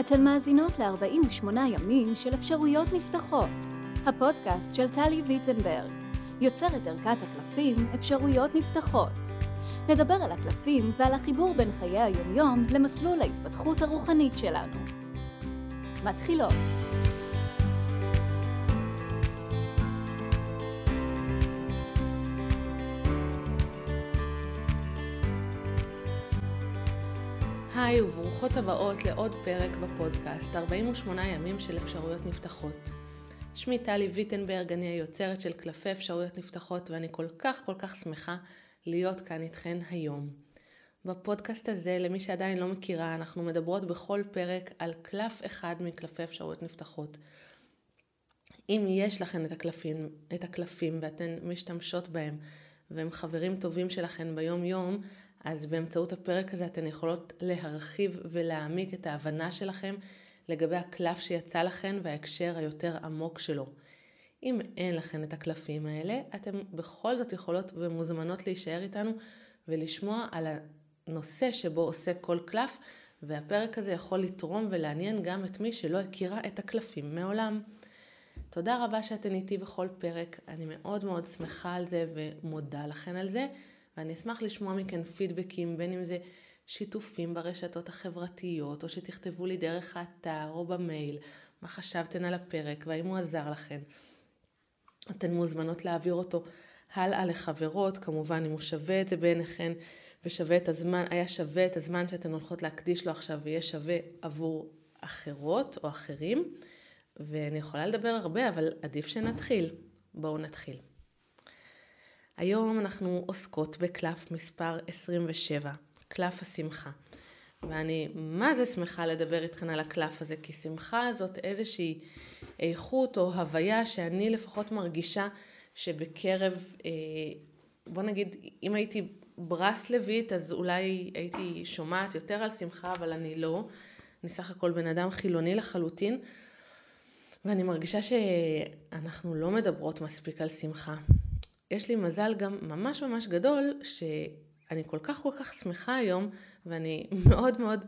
אתן מאזינות ל-48 ימים של אפשרויות נפתחות, הפודקאסט של טלי ויטנברג, יוצרת ערכת הקלפים אפשרויות נפתחות. נדבר על הקלפים ועל החיבור בין חיי היומיום למסלול ההתפתחות הרוחנית שלנו. מתחילות. היי וברוכות הבאות לעוד פרק בפודקאסט 48 ימים של אפשרויות נפתחות. שמי טלי ויטנברג, אני היוצרת של קלפי אפשרויות נפתחות ואני כל כך כל כך שמחה להיות כאן איתכן היום. בפודקאסט הזה, למי שעדיין לא מכירה, אנחנו מדברות בכל פרק על קלף אחד מקלפי אפשרויות נפתחות. אם יש לכן את הקלפים, את הקלפים ואתן משתמשות בהם והם חברים טובים שלכן ביום יום, אז באמצעות הפרק הזה אתן יכולות להרחיב ולהעמיק את ההבנה שלכם לגבי הקלף שיצא לכן וההקשר היותר עמוק שלו. אם אין לכן את הקלפים האלה, אתן בכל זאת יכולות ומוזמנות להישאר איתנו ולשמוע על הנושא שבו עושה כל קלף, והפרק הזה יכול לתרום ולעניין גם את מי שלא הכירה את הקלפים מעולם. תודה רבה שאתן איתי בכל פרק, אני מאוד מאוד שמחה על זה ומודה לכן על זה. ואני אשמח לשמוע מכן פידבקים, בין אם זה שיתופים ברשתות החברתיות, או שתכתבו לי דרך האתר או במייל, מה חשבתן על הפרק והאם הוא עזר לכן. אתן מוזמנות להעביר אותו הלאה לחברות, כמובן אם הוא שווה את זה בעיניכן ושווה את הזמן, היה שווה את הזמן שאתן הולכות להקדיש לו עכשיו ויהיה שווה עבור אחרות או אחרים. ואני יכולה לדבר הרבה, אבל עדיף שנתחיל. בואו נתחיל. היום אנחנו עוסקות בקלף מספר 27, קלף השמחה. ואני מה זה שמחה לדבר איתכן על הקלף הזה, כי שמחה זאת איזושהי איכות או הוויה שאני לפחות מרגישה שבקרב, אה, בוא נגיד, אם הייתי ברסלבית, אז אולי הייתי שומעת יותר על שמחה, אבל אני לא. אני סך הכל בן אדם חילוני לחלוטין. ואני מרגישה שאנחנו לא מדברות מספיק על שמחה. יש לי מזל גם ממש ממש גדול, שאני כל כך כל כך שמחה היום, ואני מאוד מאוד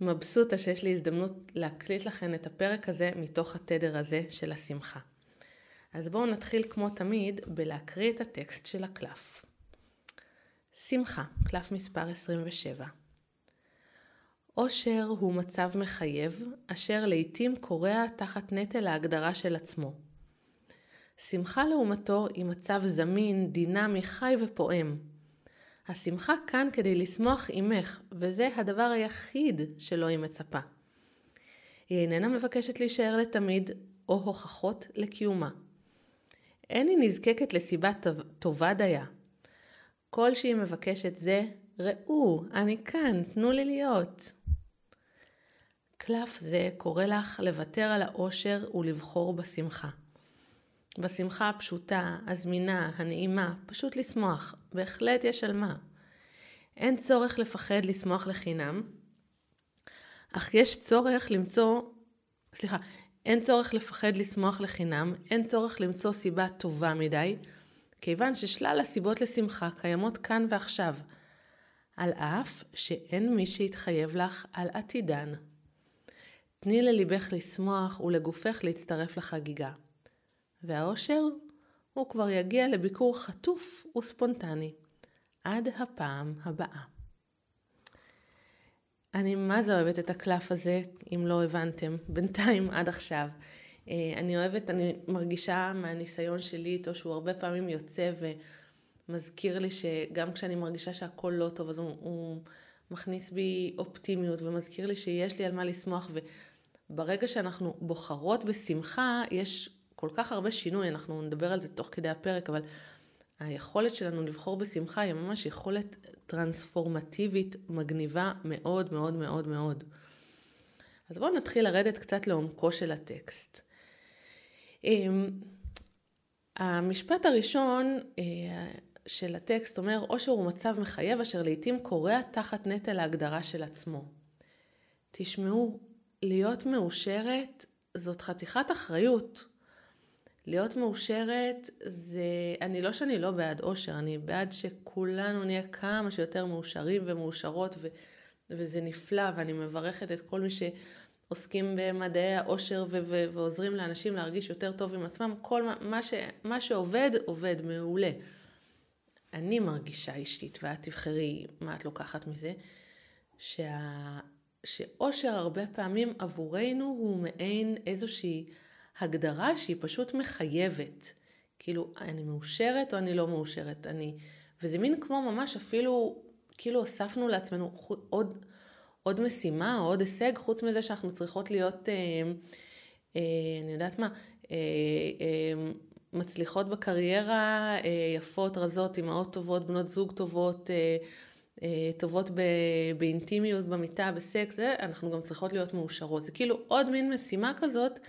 מבסוטה שיש לי הזדמנות להקליט לכם את הפרק הזה מתוך התדר הזה של השמחה. אז בואו נתחיל כמו תמיד בלהקריא את הטקסט של הקלף. שמחה, קלף מספר 27. עושר הוא מצב מחייב, אשר לעתים קורע תחת נטל ההגדרה של עצמו. שמחה לעומתו היא מצב זמין, דינמי, חי ופועם. השמחה כאן כדי לשמוח עמך, וזה הדבר היחיד שלו היא מצפה. היא איננה מבקשת להישאר לתמיד, או הוכחות לקיומה. אין היא נזקקת לסיבה טובה דייה. כל שהיא מבקשת זה, ראו, אני כאן, תנו לי להיות. קלף זה קורא לך לוותר על האושר ולבחור בשמחה. בשמחה הפשוטה, הזמינה, הנעימה, פשוט לשמוח. בהחלט יש על מה. אין צורך לפחד לשמוח לחינם, אך יש צורך למצוא, סליחה, אין צורך לפחד לשמוח לחינם, אין צורך למצוא סיבה טובה מדי, כיוון ששלל הסיבות לשמחה קיימות כאן ועכשיו, על אף שאין מי שיתחייב לך על עתידן. תני לליבך לשמוח ולגופך להצטרף לחגיגה. והאושר הוא כבר יגיע לביקור חטוף וספונטני. עד הפעם הבאה. אני מה זה אוהבת את הקלף הזה, אם לא הבנתם, בינתיים עד עכשיו. אה, אני אוהבת, אני מרגישה מהניסיון שלי איתו שהוא הרבה פעמים יוצא ומזכיר לי שגם כשאני מרגישה שהכל לא טוב, אז הוא, הוא מכניס בי אופטימיות ומזכיר לי שיש לי על מה לשמוח. וברגע שאנחנו בוחרות בשמחה, יש כל כך הרבה שינוי, אנחנו נדבר על זה תוך כדי הפרק, אבל היכולת שלנו לבחור בשמחה היא ממש יכולת טרנספורמטיבית מגניבה מאוד מאוד מאוד מאוד. אז בואו נתחיל לרדת קצת לעומקו של הטקסט. אמ, המשפט הראשון אה, של הטקסט אומר, עושר הוא מצב מחייב אשר לעתים קורע תחת נטל ההגדרה של עצמו. תשמעו, להיות מאושרת זאת חתיכת אחריות. להיות מאושרת זה, אני לא שאני לא בעד אושר, אני בעד שכולנו נהיה כמה שיותר מאושרים ומאושרות ו, וזה נפלא ואני מברכת את כל מי עוסקים במדעי העושר ו- ו- ועוזרים לאנשים להרגיש יותר טוב עם עצמם, כל מה, מה, ש- מה שעובד, עובד מעולה. אני מרגישה אישית, ואת תבחרי מה את לוקחת מזה, שה... שאושר הרבה פעמים עבורנו הוא מעין איזושהי הגדרה שהיא פשוט מחייבת. כאילו, אני מאושרת או אני לא מאושרת. אני... וזה מין כמו ממש אפילו, כאילו הוספנו לעצמנו עוד, עוד משימה עוד הישג, חוץ מזה שאנחנו צריכות להיות, אה, אה, אני יודעת מה, אה, אה, מצליחות בקריירה, אה, יפות, רזות, אימהות טובות, בנות זוג טובות, אה, אה, טובות באינטימיות, במיטה, בסקס, זה, אנחנו גם צריכות להיות מאושרות. זה כאילו עוד מין משימה כזאת,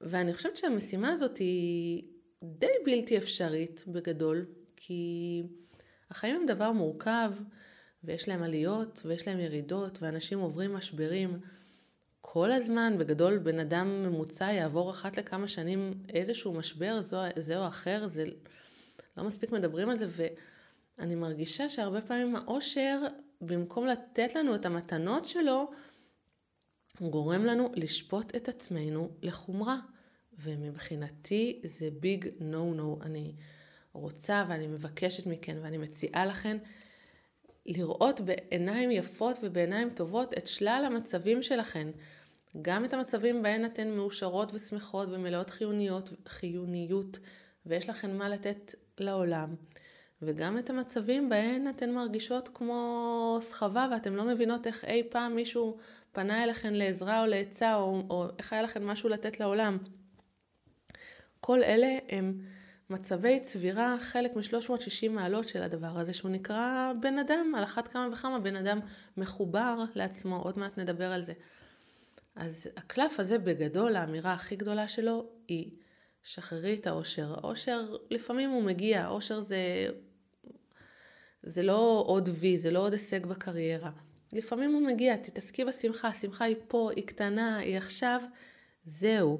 ואני חושבת שהמשימה הזאת היא די בלתי אפשרית בגדול, כי החיים הם דבר מורכב, ויש להם עליות, ויש להם ירידות, ואנשים עוברים משברים. כל הזמן, בגדול, בן אדם ממוצע יעבור אחת לכמה שנים איזשהו משבר, זו, זה או אחר, זה לא מספיק מדברים על זה, ואני מרגישה שהרבה פעמים האושר, במקום לתת לנו את המתנות שלו, גורם לנו לשפוט את עצמנו לחומרה. ומבחינתי זה ביג נו נו. אני רוצה ואני מבקשת מכן ואני מציעה לכן לראות בעיניים יפות ובעיניים טובות את שלל המצבים שלכן. גם את המצבים בהן אתן מאושרות ושמחות ומלאות חיוניות, חיוניות ויש לכן מה לתת לעולם. וגם את המצבים בהן אתן מרגישות כמו סחבה ואתן לא מבינות איך אי פעם מישהו פנה אליכן לעזרה או לעצה או, או איך היה לכן משהו לתת לעולם. כל אלה הם מצבי צבירה, חלק מ-360 מעלות של הדבר הזה, שהוא נקרא בן אדם, על אחת כמה וכמה בן אדם מחובר לעצמו, עוד מעט נדבר על זה. אז הקלף הזה בגדול, האמירה הכי גדולה שלו היא שחררי את האושר. האושר, לפעמים הוא מגיע, האושר זה, זה לא עוד וי, זה לא עוד הישג בקריירה. לפעמים הוא מגיע, תתעסקי בשמחה, השמחה היא פה, היא קטנה, היא עכשיו, זהו.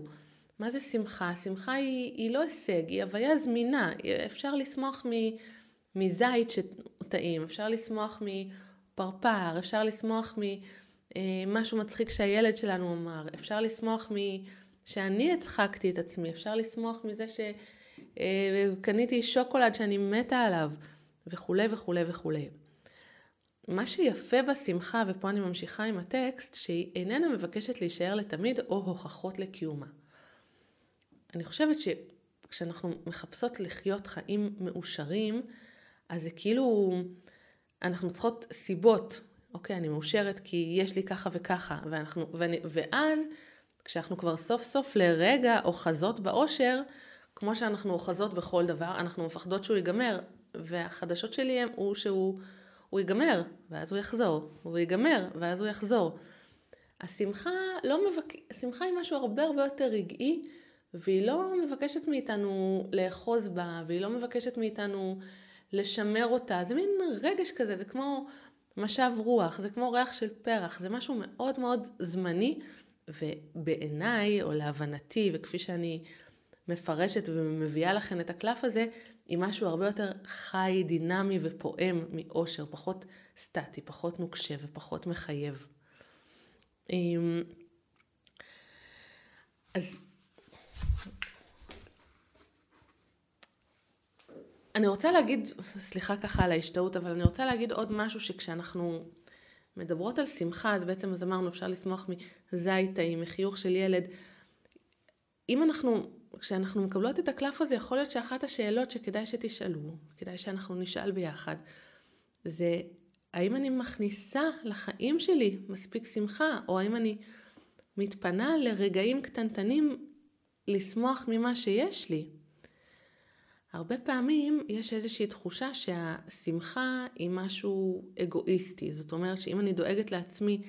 מה זה שמחה? שמחה היא, היא לא הישג, היא הוויה זמינה. אפשר לשמוח מזית שטעים, אפשר לשמוח מפרפר, אפשר לשמוח ממשהו מצחיק שהילד שלנו אמר, אפשר לשמוח מ... שאני הצחקתי את עצמי, אפשר לשמוח מזה שקניתי שוקולד שאני מתה עליו, וכולי וכולי וכולי. מה שיפה בשמחה, ופה אני ממשיכה עם הטקסט, שהיא איננה מבקשת להישאר לתמיד או הוכחות לקיומה. אני חושבת שכשאנחנו מחפשות לחיות חיים מאושרים, אז זה כאילו, אנחנו צריכות סיבות. אוקיי, אני מאושרת כי יש לי ככה וככה, ואנחנו, ואני, ואז כשאנחנו כבר סוף סוף לרגע אוחזות באושר, כמו שאנחנו אוחזות בכל דבר, אנחנו מפחדות שהוא ייגמר, והחדשות שלי הם הוא שהוא הוא ייגמר, ואז הוא יחזור, הוא ייגמר, ואז הוא יחזור. השמחה לא מבק... השמחה היא משהו הרבה הרבה יותר רגעי, והיא לא מבקשת מאיתנו לאחוז בה, והיא לא מבקשת מאיתנו לשמר אותה. זה מין רגש כזה, זה כמו משב רוח, זה כמו ריח של פרח, זה משהו מאוד מאוד זמני, ובעיניי, או להבנתי, וכפי שאני מפרשת ומביאה לכם את הקלף הזה, היא משהו הרבה יותר חי, דינמי ופועם מאושר, פחות סטטי, פחות נוקשה ופחות מחייב. אמ, אז אני רוצה להגיד, סליחה ככה על ההשתאות, אבל אני רוצה להגיד עוד משהו שכשאנחנו מדברות על שמחה, אז בעצם אז אמרנו אפשר לשמוח מזית טעים, מחיוך של ילד. אם אנחנו, כשאנחנו מקבלות את הקלף הזה, יכול להיות שאחת השאלות שכדאי שתשאלו, כדאי שאנחנו נשאל ביחד, זה האם אני מכניסה לחיים שלי מספיק שמחה, או האם אני מתפנה לרגעים קטנטנים לשמוח ממה שיש לי. הרבה פעמים יש איזושהי תחושה שהשמחה היא משהו אגואיסטי. זאת אומרת שאם אני דואגת לעצמי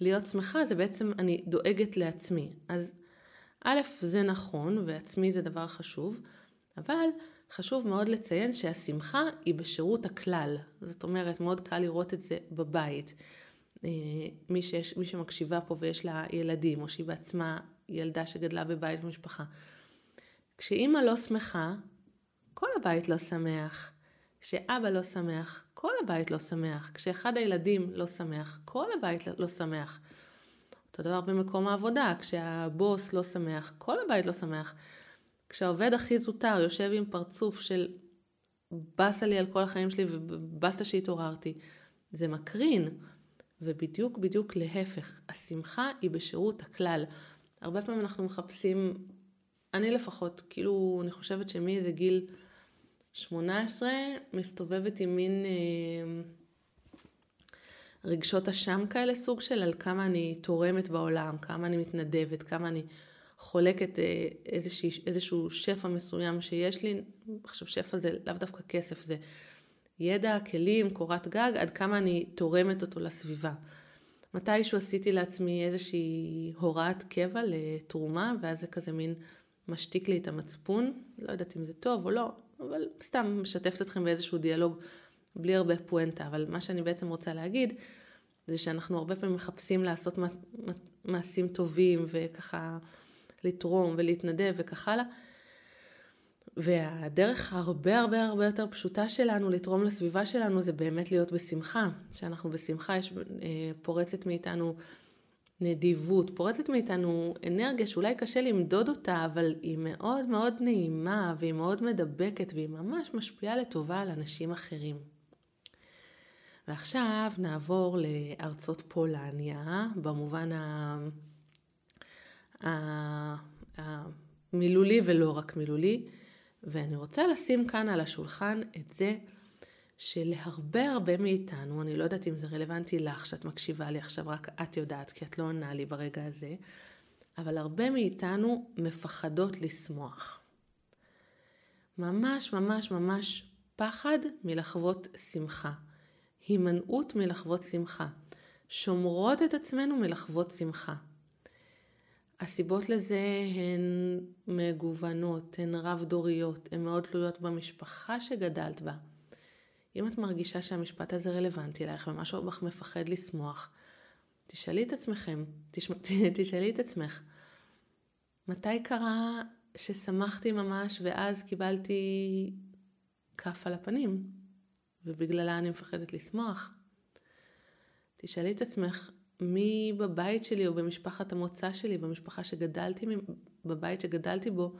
להיות שמחה, זה בעצם אני דואגת לעצמי. אז א', זה נכון, ועצמי זה דבר חשוב, אבל חשוב מאוד לציין שהשמחה היא בשירות הכלל. זאת אומרת, מאוד קל לראות את זה בבית. אה, מי, שיש, מי שמקשיבה פה ויש לה ילדים, או שהיא בעצמה ילדה שגדלה בבית במשפחה. כשאימא לא שמחה, כל הבית לא שמח. כשאבא לא שמח, כל הבית לא שמח. כשאחד הילדים לא שמח, כל הבית לא שמח. אותו דבר במקום העבודה, כשהבוס לא שמח, כל הבית לא שמח. כשהעובד הכי זוטר יושב עם פרצוף של באסה לי על כל החיים שלי ובאסה שהתעוררתי, זה מקרין. ובדיוק בדיוק להפך, השמחה היא בשירות הכלל. הרבה פעמים אנחנו מחפשים, אני לפחות, כאילו, אני חושבת שמאיזה גיל 18 מסתובבת עם מין אה, רגשות אשם כאלה, סוג של על כמה אני תורמת בעולם, כמה אני מתנדבת, כמה אני חולקת אה, איזשה, איזשהו שפע מסוים שיש לי. עכשיו שפע זה לאו דווקא כסף, זה ידע, כלים, קורת גג, עד כמה אני תורמת אותו לסביבה. מתישהו עשיתי לעצמי איזושהי הוראת קבע לתרומה, ואז זה כזה מין משתיק לי את המצפון. לא יודעת אם זה טוב או לא, אבל סתם משתפת אתכם באיזשהו דיאלוג בלי הרבה פואנטה. אבל מה שאני בעצם רוצה להגיד, זה שאנחנו הרבה פעמים מחפשים לעשות מעשים טובים וככה לתרום ולהתנדב וכך הלאה. והדרך הרבה הרבה הרבה יותר פשוטה שלנו לתרום לסביבה שלנו זה באמת להיות בשמחה. כשאנחנו בשמחה יש, אה, פורצת מאיתנו נדיבות, פורצת מאיתנו אנרגיה שאולי קשה למדוד אותה, אבל היא מאוד מאוד נעימה והיא מאוד מדבקת והיא ממש משפיעה לטובה על אנשים אחרים. ועכשיו נעבור לארצות פולניה, במובן ה... המילולי ולא רק מילולי. ואני רוצה לשים כאן על השולחן את זה שלהרבה הרבה מאיתנו, אני לא יודעת אם זה רלוונטי לך שאת מקשיבה לי עכשיו, רק את יודעת כי את לא עונה לי ברגע הזה, אבל הרבה מאיתנו מפחדות לשמוח. ממש ממש ממש פחד מלחוות שמחה. הימנעות מלחוות שמחה. שומרות את עצמנו מלחוות שמחה. הסיבות לזה הן מגוונות, הן רב-דוריות, הן מאוד תלויות במשפחה שגדלת בה. אם את מרגישה שהמשפט הזה רלוונטי לך ומשהו בך מפחד לשמוח, תשאלי את עצמכם, תשמע, תשאלי את עצמך, מתי קרה ששמחתי ממש ואז קיבלתי כף על הפנים, ובגללה אני מפחדת לשמוח? תשאלי את עצמך, מי בבית שלי או במשפחת המוצא שלי, במשפחה שגדלתי, בבית שגדלתי בו,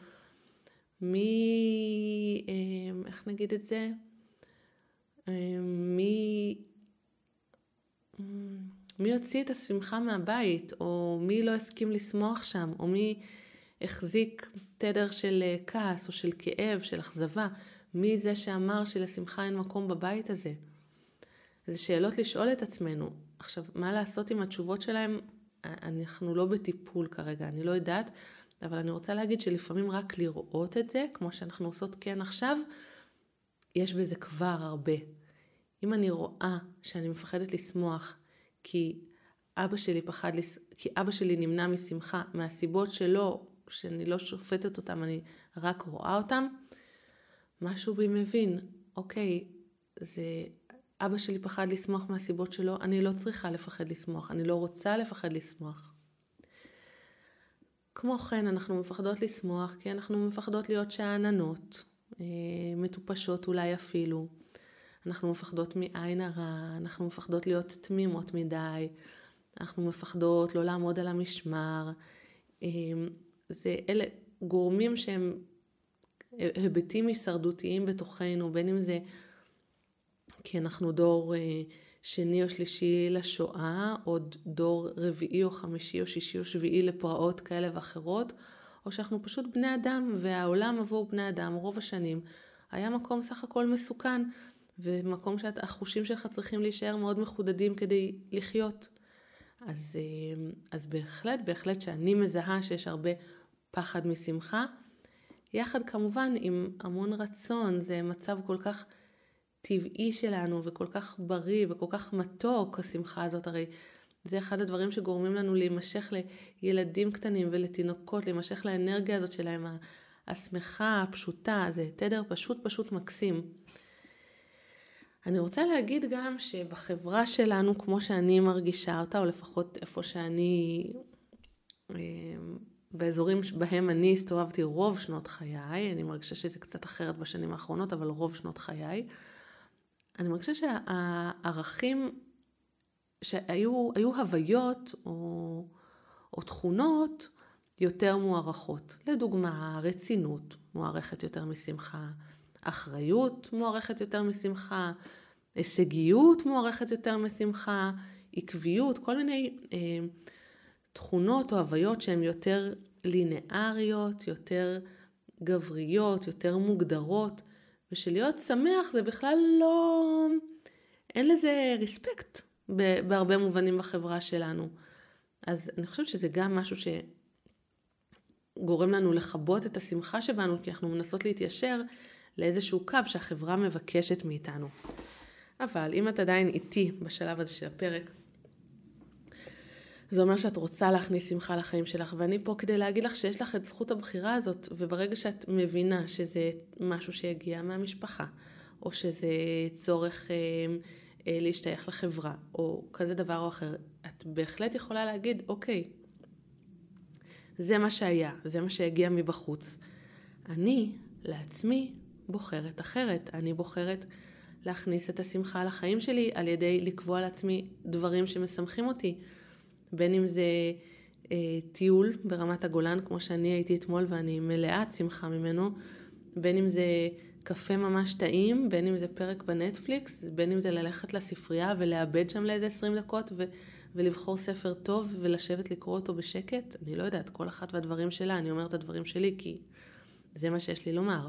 מי, אמ, איך נגיד את זה? אמ, מי, אמ, מי הוציא את השמחה מהבית, או מי לא הסכים לשמוח שם, או מי החזיק תדר של אה, כעס או של כאב, של אכזבה, מי זה שאמר שלשמחה אין מקום בבית הזה? זה שאלות לשאול את עצמנו. עכשיו, מה לעשות עם התשובות שלהם? אנחנו לא בטיפול כרגע, אני לא יודעת, אבל אני רוצה להגיד שלפעמים רק לראות את זה, כמו שאנחנו עושות כן עכשיו, יש בזה כבר הרבה. אם אני רואה שאני מפחדת לשמוח כי אבא שלי פחד. כי אבא שלי נמנע משמחה מהסיבות שלו, שאני לא שופטת אותם, אני רק רואה אותם, משהו בי מבין, אוקיי, זה אבא שלי פחד לשמוח מהסיבות שלו, אני לא צריכה לפחד לשמוח, אני לא רוצה לפחד לשמוח. כמו כן, אנחנו מפחדות לשמוח כי אנחנו מפחדות להיות שאננות, אה, מטופשות אולי אפילו. אנחנו מפחדות מעין הרע, אנחנו מפחדות להיות תמימות מדי, אנחנו מפחדות לא לעמוד על המשמר. אה, זה אלה גורמים שהם היבטים הישרדותיים בתוכנו, בין אם זה כי אנחנו דור אה, שני או שלישי לשואה, או דור רביעי או חמישי או שישי או שביעי לפרעות כאלה ואחרות, או שאנחנו פשוט בני אדם, והעולם עבור בני אדם רוב השנים היה מקום סך הכל מסוכן, ומקום שהחושים שלך צריכים להישאר מאוד מחודדים כדי לחיות. אז, אה, אז בהחלט, בהחלט שאני מזהה שיש הרבה פחד משמחה, יחד כמובן עם המון רצון, זה מצב כל כך טבעי שלנו וכל כך בריא וכל כך מתוק השמחה הזאת, הרי זה אחד הדברים שגורמים לנו להימשך לילדים קטנים ולתינוקות, להימשך לאנרגיה הזאת שלהם, השמחה, הפשוטה, זה תדר פשוט פשוט מקסים. אני רוצה להגיד גם שבחברה שלנו, כמו שאני מרגישה אותה, או לפחות איפה שאני, אה, באזורים בהם אני הסתובבתי רוב שנות חיי, אני מרגישה שזה קצת אחרת בשנים האחרונות, אבל רוב שנות חיי, אני מרגישה שהערכים שהיו היו הוויות או, או תכונות יותר מוערכות. לדוגמה, רצינות מוערכת יותר משמחה, אחריות מוערכת יותר משמחה, הישגיות מוערכת יותר משמחה, עקביות, כל מיני אה, תכונות או הוויות שהן יותר לינאריות, יותר גבריות, יותר מוגדרות, ושלהיות שמח זה בכלל לא... אין לזה ריספקט בהרבה מובנים בחברה שלנו. אז אני חושבת שזה גם משהו שגורם לנו לכבות את השמחה שבנו, כי אנחנו מנסות להתיישר לאיזשהו קו שהחברה מבקשת מאיתנו. אבל אם את עדיין איתי בשלב הזה של הפרק, זה אומר שאת רוצה להכניס שמחה לחיים שלך, ואני פה כדי להגיד לך שיש לך את זכות הבחירה הזאת, וברגע שאת מבינה שזה משהו שיגיע מהמשפחה, או שזה צורך אה, אה, להשתייך לחברה, או כזה דבר או אחר, את בהחלט יכולה להגיד, אוקיי, זה מה שהיה, זה מה שהגיע מבחוץ. אני, לעצמי, בוחרת אחרת. אני בוחרת להכניס את השמחה לחיים שלי על ידי לקבוע לעצמי דברים שמשמחים אותי. בין אם זה אה, טיול ברמת הגולן, כמו שאני הייתי אתמול ואני מלאת שמחה ממנו, בין אם זה קפה ממש טעים, בין אם זה פרק בנטפליקס, בין אם זה ללכת לספרייה ולאבד שם לאיזה 20 דקות ו- ולבחור ספר טוב ולשבת לקרוא אותו בשקט. אני לא יודעת, כל אחת והדברים שלה, אני אומרת את הדברים שלי כי זה מה שיש לי לומר.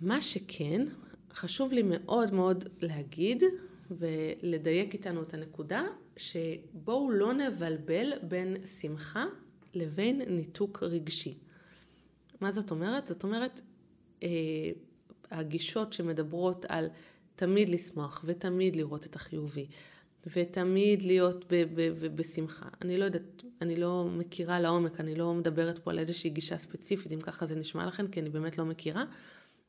מה שכן, חשוב לי מאוד מאוד להגיד ולדייק איתנו את הנקודה, שבואו לא נבלבל בין שמחה לבין ניתוק רגשי. מה זאת אומרת? זאת אומרת, אה, הגישות שמדברות על תמיד לשמוח ותמיד לראות את החיובי ותמיד להיות ב- ב- ב- בשמחה. אני לא יודעת, אני לא מכירה לעומק, אני לא מדברת פה על איזושהי גישה ספציפית, אם ככה זה נשמע לכם, כי אני באמת לא מכירה,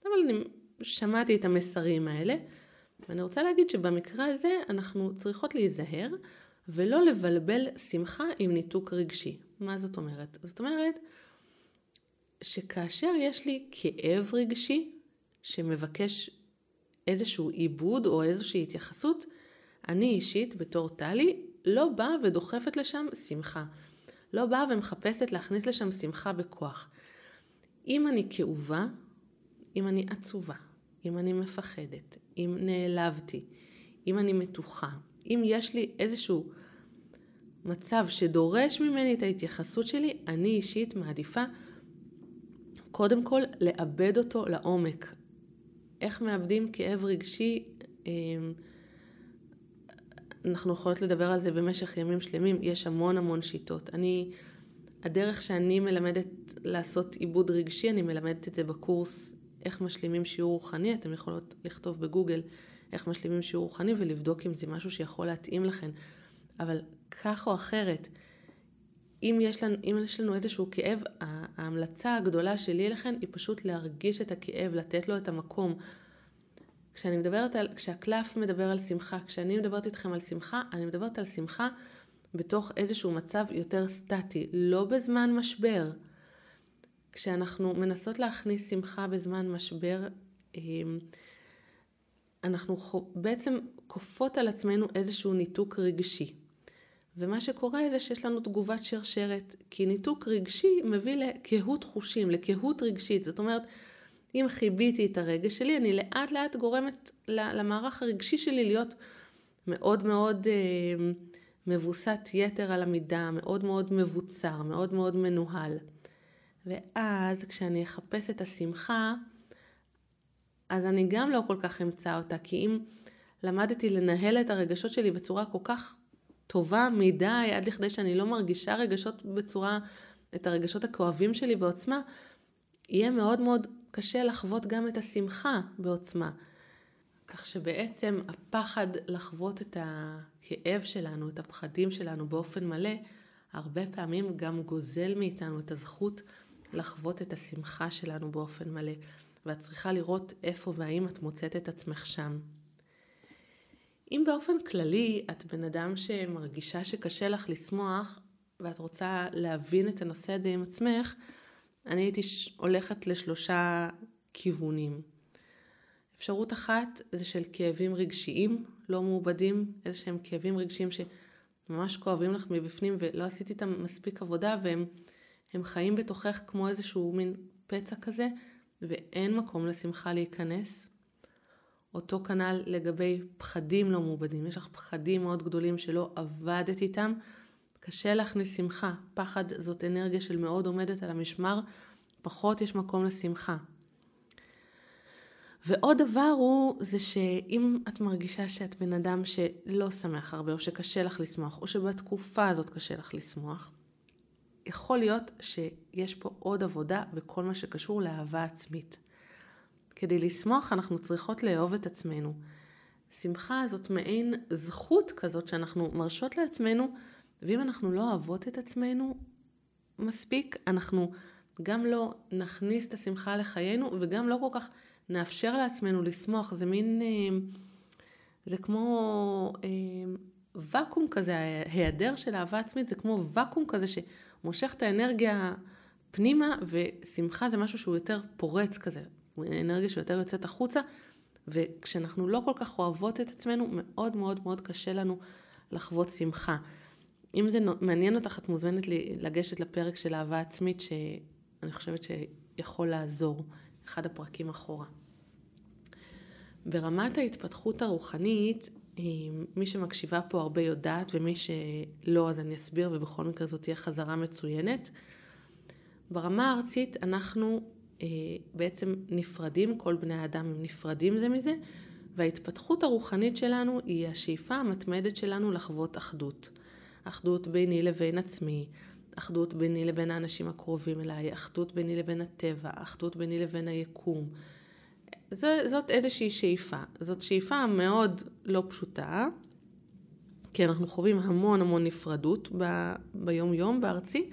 אבל אני שמעתי את המסרים האלה. ואני רוצה להגיד שבמקרה הזה אנחנו צריכות להיזהר ולא לבלבל שמחה עם ניתוק רגשי. מה זאת אומרת? זאת אומרת שכאשר יש לי כאב רגשי שמבקש איזשהו עיבוד או איזושהי התייחסות, אני אישית בתור טלי לא באה ודוחפת לשם שמחה. לא באה ומחפשת להכניס לשם שמחה בכוח. אם אני כאובה, אם אני עצובה, אם אני מפחדת, אם נעלבתי, אם אני מתוחה, אם יש לי איזשהו מצב שדורש ממני את ההתייחסות שלי, אני אישית מעדיפה קודם כל לאבד אותו לעומק. איך מאבדים כאב רגשי? אמ, אנחנו יכולות לדבר על זה במשך ימים שלמים, יש המון המון שיטות. אני, הדרך שאני מלמדת לעשות עיבוד רגשי, אני מלמדת את זה בקורס איך משלימים שיעור רוחני, אתם יכולות לכתוב בגוגל איך משלימים שיעור רוחני ולבדוק אם זה משהו שיכול להתאים לכם. אבל כך או אחרת, אם יש לנו, אם יש לנו איזשהו כאב, ההמלצה הגדולה שלי לכם היא פשוט להרגיש את הכאב, לתת לו את המקום. כשאני מדברת על, כשהקלף מדבר על שמחה, כשאני מדברת איתכם על שמחה, אני מדברת על שמחה בתוך איזשהו מצב יותר סטטי, לא בזמן משבר. כשאנחנו מנסות להכניס שמחה בזמן משבר, אמ, אנחנו בעצם כופות על עצמנו איזשהו ניתוק רגשי. ומה שקורה זה שיש לנו תגובת שרשרת, כי ניתוק רגשי מביא לקהות חושים, לקהות רגשית. זאת אומרת, אם חיביתי את הרגש שלי, אני לאט לאט גורמת למערך הרגשי שלי להיות מאוד מאוד אה, מבוסת יתר על המידה, מאוד מאוד מבוצר, מאוד מאוד מנוהל. ואז כשאני אחפש את השמחה, אז אני גם לא כל כך אמצא אותה, כי אם למדתי לנהל את הרגשות שלי בצורה כל כך טובה מדי, עד לכדי שאני לא מרגישה רגשות בצורה, את הרגשות הכואבים שלי בעוצמה, יהיה מאוד מאוד קשה לחוות גם את השמחה בעוצמה. כך שבעצם הפחד לחוות את הכאב שלנו, את הפחדים שלנו באופן מלא, הרבה פעמים גם גוזל מאיתנו את הזכות לחוות את השמחה שלנו באופן מלא, ואת צריכה לראות איפה והאם את מוצאת את עצמך שם. אם באופן כללי את בן אדם שמרגישה שקשה לך לשמוח, ואת רוצה להבין את הנושא הזה עם עצמך, אני הייתי הולכת לשלושה כיוונים. אפשרות אחת זה של כאבים רגשיים לא מעובדים, איזה שהם כאבים רגשיים ממש כואבים לך מבפנים ולא עשית איתם מספיק עבודה והם חיים בתוכך כמו איזשהו מין פצע כזה ואין מקום לשמחה להיכנס. אותו כנ"ל לגבי פחדים לא מעובדים. יש לך פחדים מאוד גדולים שלא עבדת איתם, קשה להכניס שמחה. פחד זאת אנרגיה של מאוד עומדת על המשמר, פחות יש מקום לשמחה. ועוד דבר הוא, זה שאם את מרגישה שאת בן אדם שלא שמח הרבה, או שקשה לך לשמוח, או שבתקופה הזאת קשה לך לשמוח, יכול להיות שיש פה עוד עבודה בכל מה שקשור לאהבה עצמית. כדי לשמוח אנחנו צריכות לאהוב את עצמנו. שמחה זאת מעין זכות כזאת שאנחנו מרשות לעצמנו, ואם אנחנו לא אוהבות את עצמנו מספיק, אנחנו גם לא נכניס את השמחה לחיינו וגם לא כל כך נאפשר לעצמנו לשמוח. זה מין, אה, זה כמו אה, ואקום כזה, ההיעדר של אהבה עצמית זה כמו ואקום כזה שמושך את האנרגיה פנימה, ושמחה זה משהו שהוא יותר פורץ כזה, אנרגיה שיותר יוצאת החוצה, וכשאנחנו לא כל כך אוהבות את עצמנו, מאוד מאוד מאוד קשה לנו לחוות שמחה. אם זה מעניין אותך, את מוזמנת לגשת לפרק של אהבה עצמית, שאני חושבת שיכול לעזור, אחד הפרקים אחורה. ברמת ההתפתחות הרוחנית, מי שמקשיבה פה הרבה יודעת, ומי שלא אז אני אסביר, ובכל מקרה זאת תהיה חזרה מצוינת. ברמה הארצית אנחנו אה, בעצם נפרדים, כל בני האדם הם נפרדים זה מזה, וההתפתחות הרוחנית שלנו היא השאיפה המתמדת שלנו לחוות אחדות. אחדות ביני לבין עצמי, אחדות ביני לבין האנשים הקרובים אליי, אחדות ביני לבין הטבע, אחדות ביני לבין היקום. זו, זאת איזושהי שאיפה. זאת שאיפה מאוד לא פשוטה, כי אנחנו חווים המון המון נפרדות ב, ביום יום בארצי,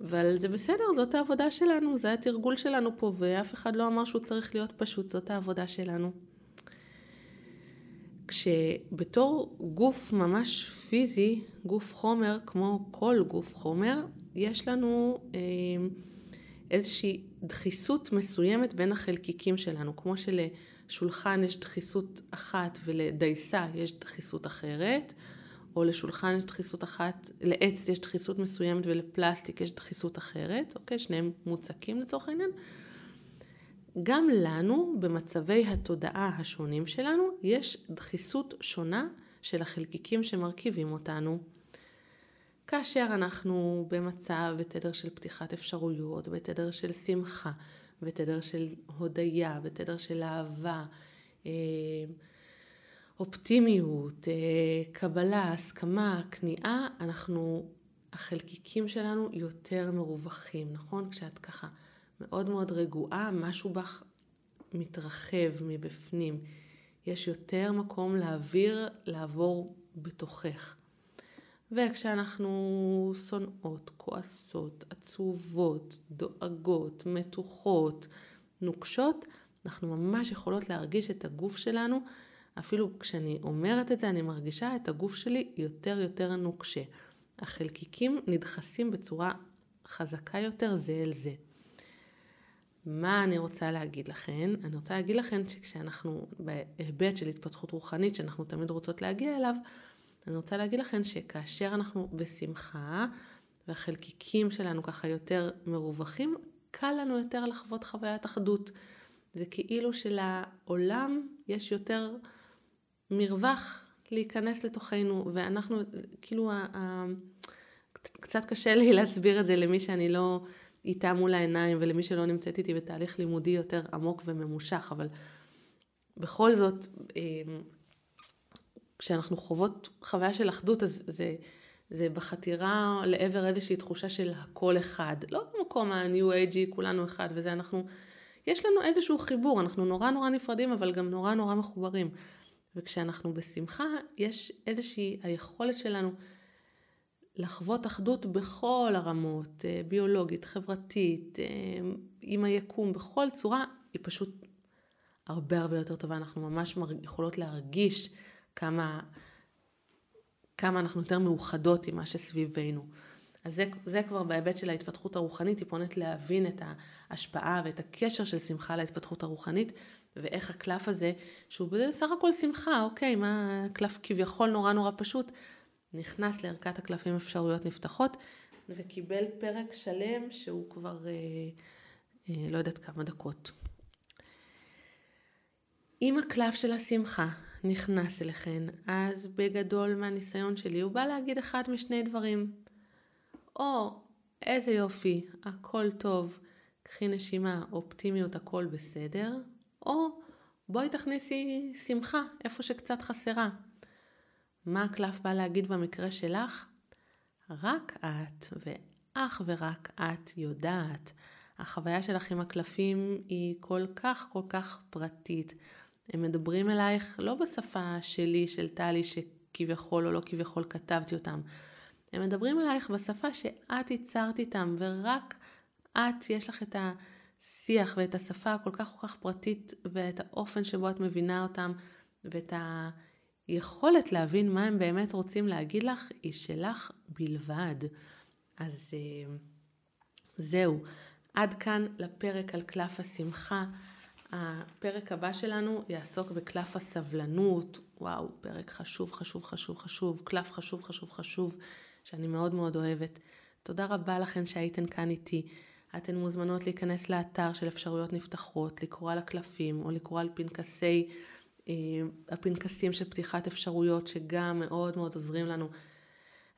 אבל זה בסדר, זאת העבודה שלנו, זה התרגול שלנו פה, ואף אחד לא אמר שהוא צריך להיות פשוט, זאת העבודה שלנו. כשבתור גוף ממש פיזי, גוף חומר, כמו כל גוף חומר, יש לנו אה, איזושהי דחיסות מסוימת בין החלקיקים שלנו, כמו שלשולחן יש דחיסות אחת ולדייסה יש דחיסות אחרת, או לשולחן יש דחיסות אחת, לעץ יש דחיסות מסוימת ולפלסטיק יש דחיסות אחרת, אוקיי? שניהם מוצקים לצורך העניין. גם לנו, במצבי התודעה השונים שלנו, יש דחיסות שונה של החלקיקים שמרכיבים אותנו. כאשר אנחנו במצב, בתדר של פתיחת אפשרויות, בתדר של שמחה, בתדר של הודיה, בתדר של אהבה, אה, אופטימיות, אה, קבלה, הסכמה, כניעה, אנחנו, החלקיקים שלנו יותר מרווחים, נכון? כשאת ככה מאוד מאוד רגועה, משהו בך מתרחב מבפנים. יש יותר מקום להעביר, לעבור בתוכך. וכשאנחנו שונאות, כועסות, עצובות, דואגות, מתוחות, נוקשות, אנחנו ממש יכולות להרגיש את הגוף שלנו אפילו כשאני אומרת את זה, אני מרגישה את הגוף שלי יותר יותר נוקשה. החלקיקים נדחסים בצורה חזקה יותר זה אל זה. מה אני רוצה להגיד לכן? אני רוצה להגיד לכן שכשאנחנו בהיבט של התפתחות רוחנית שאנחנו תמיד רוצות להגיע אליו, אני רוצה להגיד לכן שכאשר אנחנו בשמחה והחלקיקים שלנו ככה יותר מרווחים, קל לנו יותר לחוות חוויית אחדות. זה כאילו שלעולם יש יותר מרווח להיכנס לתוכנו, ואנחנו, כאילו, ה, ה, קצת קשה לי להסביר את זה למי שאני לא איתה מול העיניים, ולמי שלא נמצאת איתי בתהליך לימודי יותר עמוק וממושך, אבל בכל זאת, אמ, כשאנחנו חוות חוויה של אחדות, אז זה, זה בחתירה לעבר איזושהי תחושה של הכל אחד. לא במקום ה-new age, כולנו אחד וזה, אנחנו, יש לנו איזשהו חיבור, אנחנו נורא נורא נפרדים, אבל גם נורא נורא מחוברים. וכשאנחנו בשמחה, יש איזושהי היכולת שלנו לחוות אחדות בכל הרמות, אה, ביולוגית, חברתית, אה, עם היקום, בכל צורה, היא פשוט הרבה הרבה יותר טובה. אנחנו ממש יכולות להרגיש כמה, כמה אנחנו יותר מאוחדות עם מה שסביבנו. אז זה, זה כבר בהיבט של ההתפתחות הרוחנית, טיפונת להבין את ההשפעה ואת הקשר של שמחה להתפתחות הרוחנית, ואיך הקלף הזה, שהוא בסך הכל שמחה, אוקיי, מה קלף כביכול נורא נורא פשוט, נכנס לערכת הקלפים אפשרויות נפתחות וקיבל פרק שלם שהוא כבר אה, אה, לא יודעת כמה דקות. אם הקלף של השמחה נכנס אליכן, אז בגדול מהניסיון שלי הוא בא להגיד אחד משני דברים. או איזה יופי, הכל טוב, קחי נשימה, אופטימיות, הכל בסדר, או בואי תכניסי שמחה איפה שקצת חסרה. מה הקלף בא להגיד במקרה שלך? רק את ואך ורק את יודעת. החוויה שלך עם הקלפים היא כל כך כל כך פרטית. הם מדברים אלייך לא בשפה שלי, של טלי, שכביכול או לא כביכול כתבתי אותם. הם מדברים אלייך בשפה שאת ייצרת איתם, ורק את, יש לך את השיח ואת השפה הכל כך כל כך פרטית, ואת האופן שבו את מבינה אותם, ואת היכולת להבין מה הם באמת רוצים להגיד לך, היא שלך בלבד. אז אה, זהו, עד כאן לפרק על קלף השמחה. הפרק הבא שלנו יעסוק בקלף הסבלנות. וואו, פרק חשוב, חשוב, חשוב, חשוב, קלף חשוב, חשוב, חשוב, שאני מאוד מאוד אוהבת. תודה רבה לכן שהייתן כאן איתי. אתן מוזמנות להיכנס לאתר של אפשרויות נפתחות, לקרוא על הקלפים או לקרוא על פנקסי, אה, הפנקסים של פתיחת אפשרויות שגם מאוד מאוד עוזרים לנו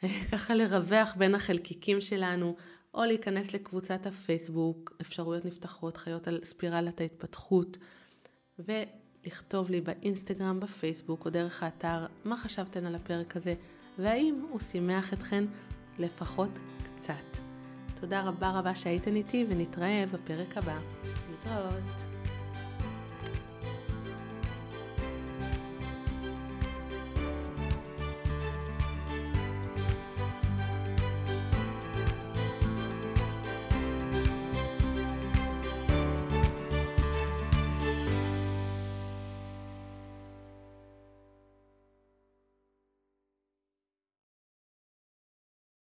אה, ככה לרווח בין החלקיקים שלנו. או להיכנס לקבוצת הפייסבוק, אפשרויות נפתחות, חיות על ספירלת ההתפתחות, ולכתוב לי באינסטגרם, בפייסבוק או דרך האתר מה חשבתן על הפרק הזה, והאם הוא שימח אתכן לפחות קצת. תודה רבה רבה שהייתן איתי ונתראה בפרק הבא. להתראות.